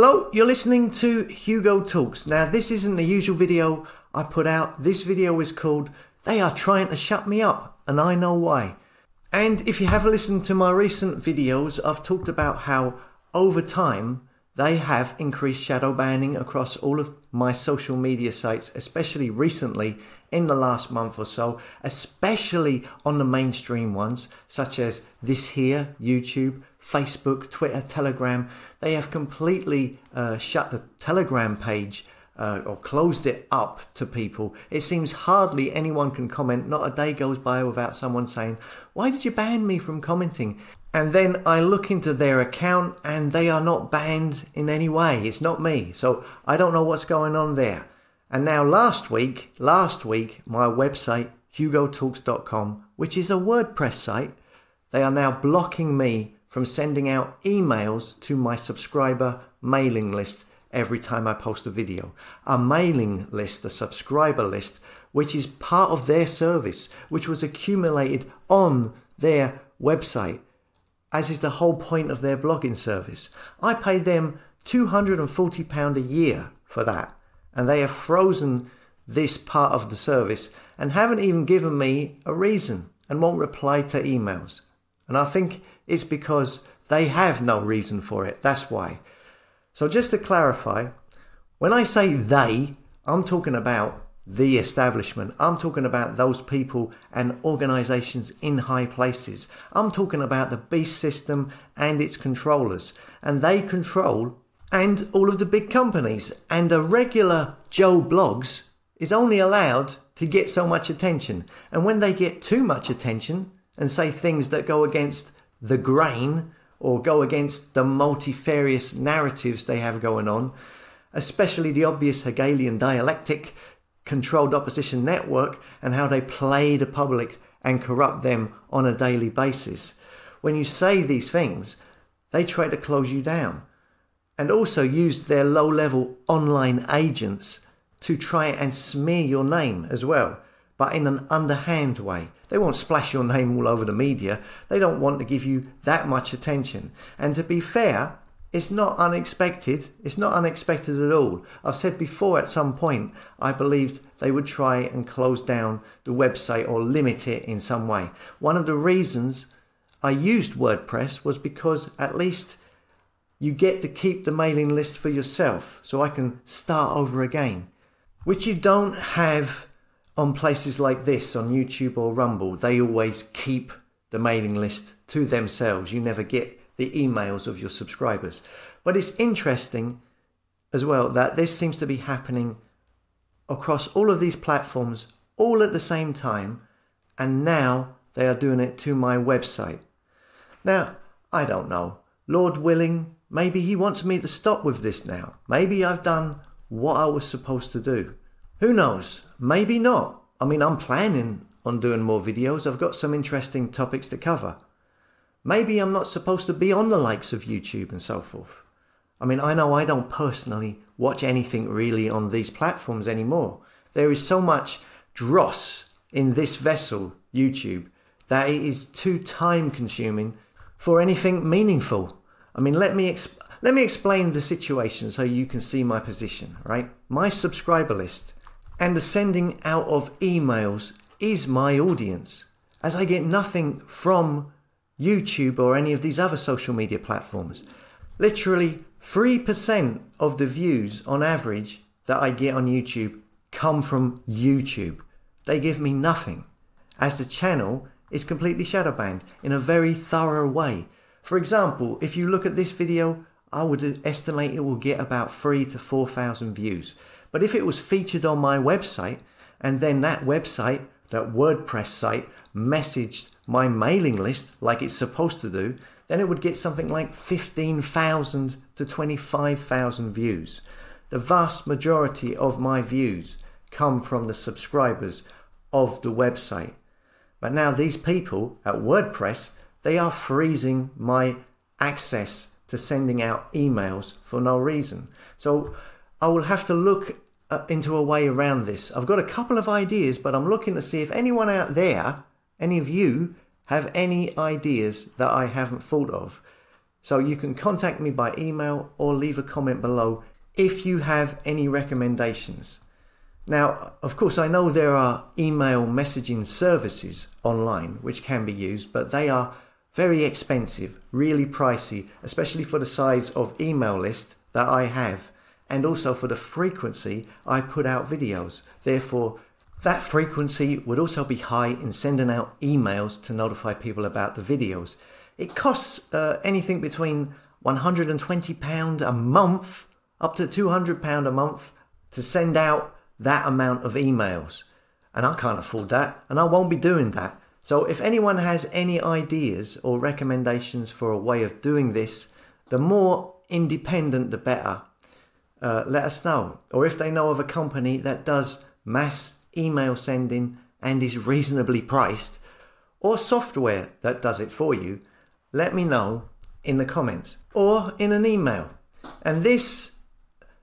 Hello, you're listening to Hugo Talks. Now, this isn't the usual video I put out. This video is called They Are Trying to Shut Me Up, and I Know Why. And if you have listened to my recent videos, I've talked about how over time they have increased shadow banning across all of my social media sites, especially recently in the last month or so, especially on the mainstream ones such as this here, YouTube, Facebook, Twitter, Telegram. They have completely uh, shut the Telegram page uh, or closed it up to people. It seems hardly anyone can comment. Not a day goes by without someone saying, Why did you ban me from commenting? And then I look into their account and they are not banned in any way. It's not me. So I don't know what's going on there. And now last week, last week, my website, hugotalks.com, which is a WordPress site, they are now blocking me from sending out emails to my subscriber mailing list every time I post a video. A mailing list, a subscriber list, which is part of their service, which was accumulated on their website, as is the whole point of their blogging service. I pay them £240 a year for that, and they have frozen this part of the service and haven't even given me a reason and won't reply to emails. And I think it's because they have no reason for it. That's why. So, just to clarify, when I say they, I'm talking about the establishment. I'm talking about those people and organizations in high places. I'm talking about the beast system and its controllers. And they control and all of the big companies. And a regular Joe Bloggs is only allowed to get so much attention. And when they get too much attention and say things that go against the grain or go against the multifarious narratives they have going on, especially the obvious Hegelian dialectic controlled opposition network and how they play the public and corrupt them on a daily basis. When you say these things, they try to close you down and also use their low level online agents to try and smear your name as well, but in an underhand way. They won't splash your name all over the media. They don't want to give you that much attention. And to be fair, it's not unexpected. It's not unexpected at all. I've said before at some point, I believed they would try and close down the website or limit it in some way. One of the reasons I used WordPress was because at least you get to keep the mailing list for yourself so I can start over again, which you don't have on places like this on YouTube or Rumble, they always keep the mailing list to themselves. You never get the emails of your subscribers. But it's interesting as well that this seems to be happening across all of these platforms all at the same time, and now they are doing it to my website. Now, I don't know. Lord willing, maybe he wants me to stop with this now. Maybe I've done what I was supposed to do. Who knows? Maybe not. I mean, I'm planning on doing more videos. I've got some interesting topics to cover. Maybe I'm not supposed to be on the likes of YouTube and so forth. I mean, I know I don't personally watch anything really on these platforms anymore. There is so much dross in this vessel, YouTube, that it is too time consuming for anything meaningful. I mean, let me exp- let me explain the situation so you can see my position, right? My subscriber list and the sending out of emails is my audience, as I get nothing from YouTube or any of these other social media platforms. Literally 3% of the views on average that I get on YouTube come from YouTube. They give me nothing, as the channel is completely shadow banned in a very thorough way. For example, if you look at this video, I would estimate it will get about 3 to 4,000 views. But if it was featured on my website and then that website, that WordPress site, messaged my mailing list like it's supposed to do, then it would get something like 15,000 to 25,000 views. The vast majority of my views come from the subscribers of the website. But now these people at WordPress, they are freezing my access to sending out emails for no reason. So I will have to look uh, into a way around this. I've got a couple of ideas, but I'm looking to see if anyone out there, any of you, have any ideas that I haven't thought of. So you can contact me by email or leave a comment below if you have any recommendations. Now, of course, I know there are email messaging services online which can be used, but they are very expensive, really pricey, especially for the size of email list that I have, and also for the frequency I put out videos. Therefore, that frequency would also be high in sending out emails to notify people about the videos. It costs uh, anything between £120 a month up to £200 a month to send out that amount of emails. And I can't afford that, and I won't be doing that. So if anyone has any ideas or recommendations for a way of doing this, the more independent the better. Uh, let us know. Or if they know of a company that does mass email sending and is reasonably priced, or software that does it for you, let me know in the comments or in an email. And this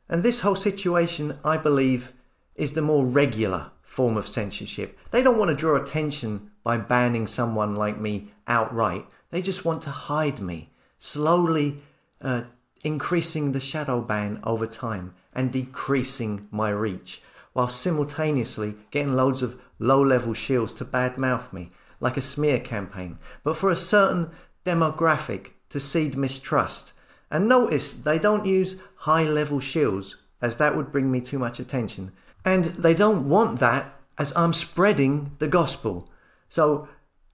and this whole situation, I believe, is the more regular form of censorship. They don't want to draw attention by banning someone like me outright. They just want to hide me, slowly uh, increasing the shadow ban over time and decreasing my reach, while simultaneously getting loads of low level shills to badmouth me, like a smear campaign, but for a certain demographic to seed mistrust. And notice they don't use high level shills, as that would bring me too much attention. And they don't want that as I'm spreading the gospel. So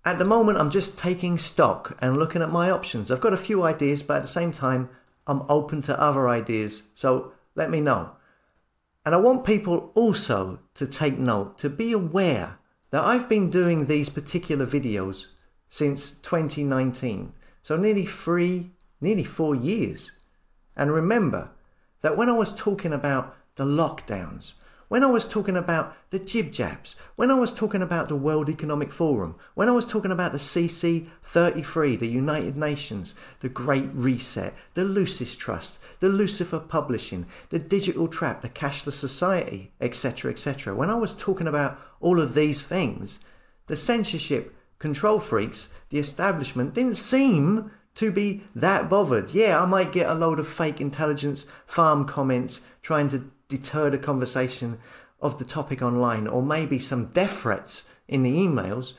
at the moment, I'm just taking stock and looking at my options. I've got a few ideas, but at the same time, I'm open to other ideas. So let me know. And I want people also to take note, to be aware that I've been doing these particular videos since 2019. So nearly three, nearly four years. And remember that when I was talking about the lockdowns, when I was talking about the jib jabs, when I was talking about the World Economic Forum, when I was talking about the CC 33, the United Nations, the Great Reset, the Lucis Trust, the Lucifer Publishing, the Digital Trap, the Cashless Society, etc., etc., when I was talking about all of these things, the censorship control freaks, the establishment, didn't seem to be that bothered. Yeah, I might get a load of fake intelligence farm comments trying to deter the conversation of the topic online, or maybe some death threats in the emails,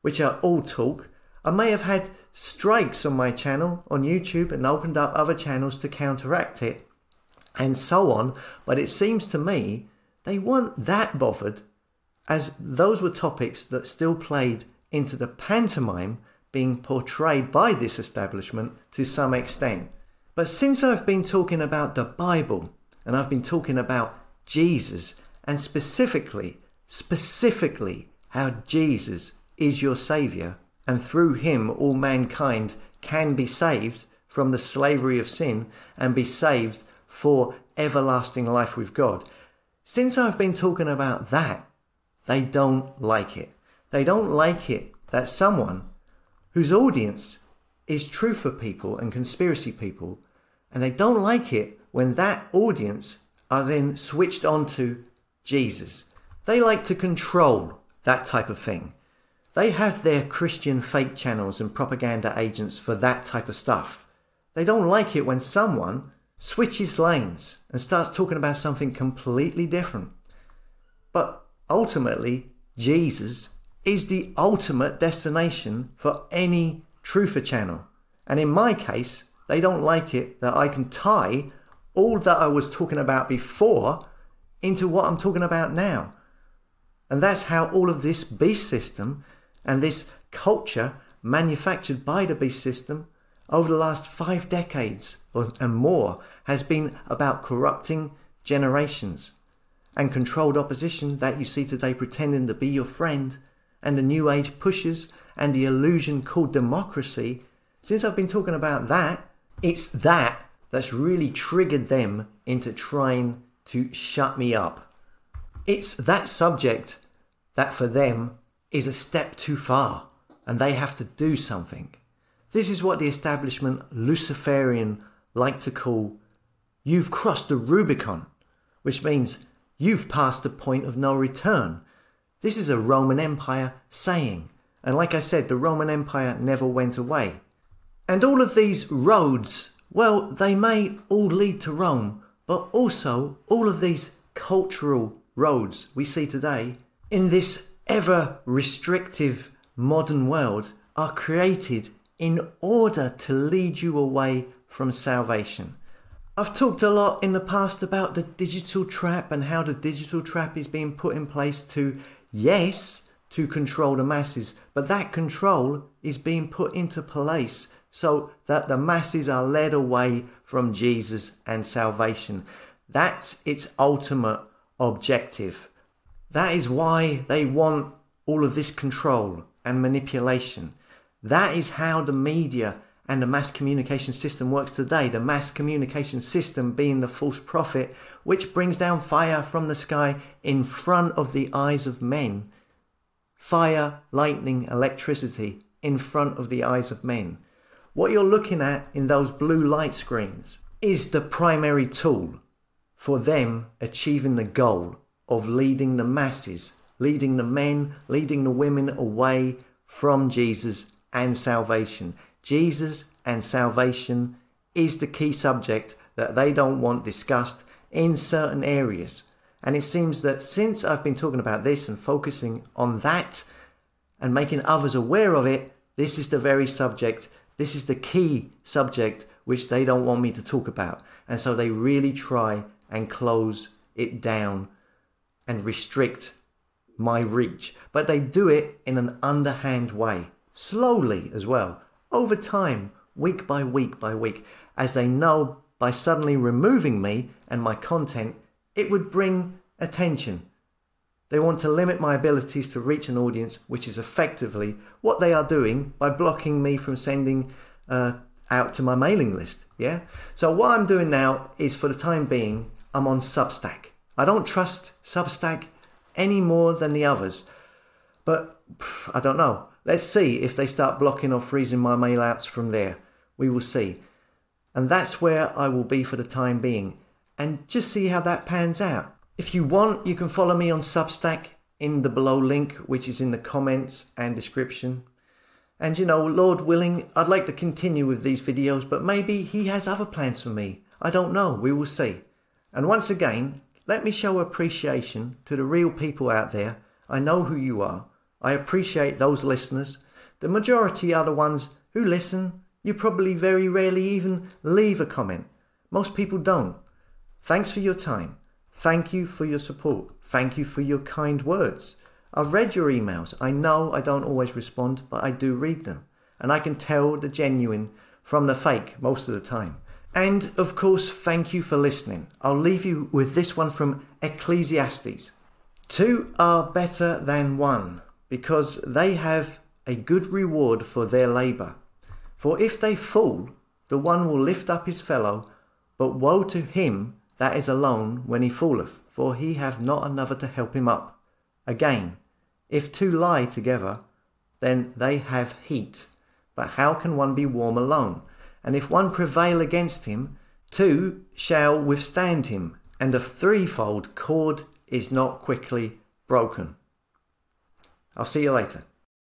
which are all talk. I may have had strikes on my channel on YouTube and opened up other channels to counteract it, and so on. But it seems to me they weren't that bothered, as those were topics that still played into the pantomime being portrayed by this establishment to some extent. But since I've been talking about the Bible, and I've been talking about Jesus and specifically, specifically how Jesus is your Saviour and through him all mankind can be saved from the slavery of sin and be saved for everlasting life with God. Since I've been talking about that, they don't like it. They don't like it that someone whose audience is truther people and conspiracy people, and they don't like it when that audience are then switched onto Jesus. They like to control that type of thing. They have their Christian fake channels and propaganda agents for that type of stuff. They don't like it when someone switches lanes and starts talking about something completely different. But ultimately, Jesus is the ultimate destination for any truther channel. And in my case, they don't like it that I can tie all that I was talking about before into what I'm talking about now. And that's how all of this beast system and this culture manufactured by the beast system over the last five decades and more has been about corrupting generations and controlled opposition that you see today pretending to be your friend and the new age pushes and the illusion called democracy. Since I've been talking about that, it's that that's really triggered them into trying to shut me up. It's that subject that for them is a step too far and they have to do something. This is what the establishment Luciferian like to call you've crossed the Rubicon, which means you've passed the point of no return. This is a Roman Empire saying, and like I said, the Roman Empire never went away. And all of these roads, well, they may all lead to Rome, but also all of these cultural roads we see today in this ever restrictive modern world are created in order to lead you away from salvation. I've talked a lot in the past about the digital trap and how the digital trap is being put in place to, yes, to control the masses, but that control is being put into place so that the masses are led away from Jesus and salvation. That's its ultimate objective. That is why they want all of this control and manipulation. That is how the media and the mass communication system works today. The mass communication system being the false prophet, which brings down fire from the sky in front of the eyes of men. Fire, lightning, electricity in front of the eyes of men. What you're looking at in those blue light screens is the primary tool for them achieving the goal of leading the masses, leading the men, leading the women away from Jesus and salvation. Jesus and salvation is the key subject that they don't want discussed in certain areas. And it seems that since I've been talking about this and focusing on that and making others aware of it, this is the very subject, this is the key subject which they don't want me to talk about. And so they really try and close it down and restrict my reach. But they do it in an underhand way, slowly as well, over time, week by week by week, as they know by suddenly removing me and my content, it would bring attention. They want to limit my abilities to reach an audience, which is effectively what they are doing by blocking me from sending uh, out to my mailing list. Yeah. So what I'm doing now is, for the time being, I'm on Substack. I don't trust Substack any more than the others, but pff, I don't know. Let's see if they start blocking or freezing my mail outs from there. We will see. And that's where I will be for the time being. And just see how that pans out. If you want, you can follow me on Substack in the below link, which is in the comments and description. And you know, Lord willing, I'd like to continue with these videos, but maybe He has other plans for me. I don't know. We will see. And once again, let me show appreciation to the real people out there. I know who you are. I appreciate those listeners. The majority are the ones who listen. You probably very rarely even leave a comment. Most people don't. Thanks for your time. Thank you for your support. Thank you for your kind words. I've read your emails. I know I don't always respond, but I do read them. And I can tell the genuine from the fake most of the time. And of course, thank you for listening. I'll leave you with this one from Ecclesiastes. Two are better than one because they have a good reward for their labour. For if they fall, the one will lift up his fellow, but woe to him that is alone when he falleth, for he have not another to help him up. Again, if two lie together, then they have heat. But how can one be warm alone? And if one prevail against him, two shall withstand him, and a threefold cord is not quickly broken. I'll see you later.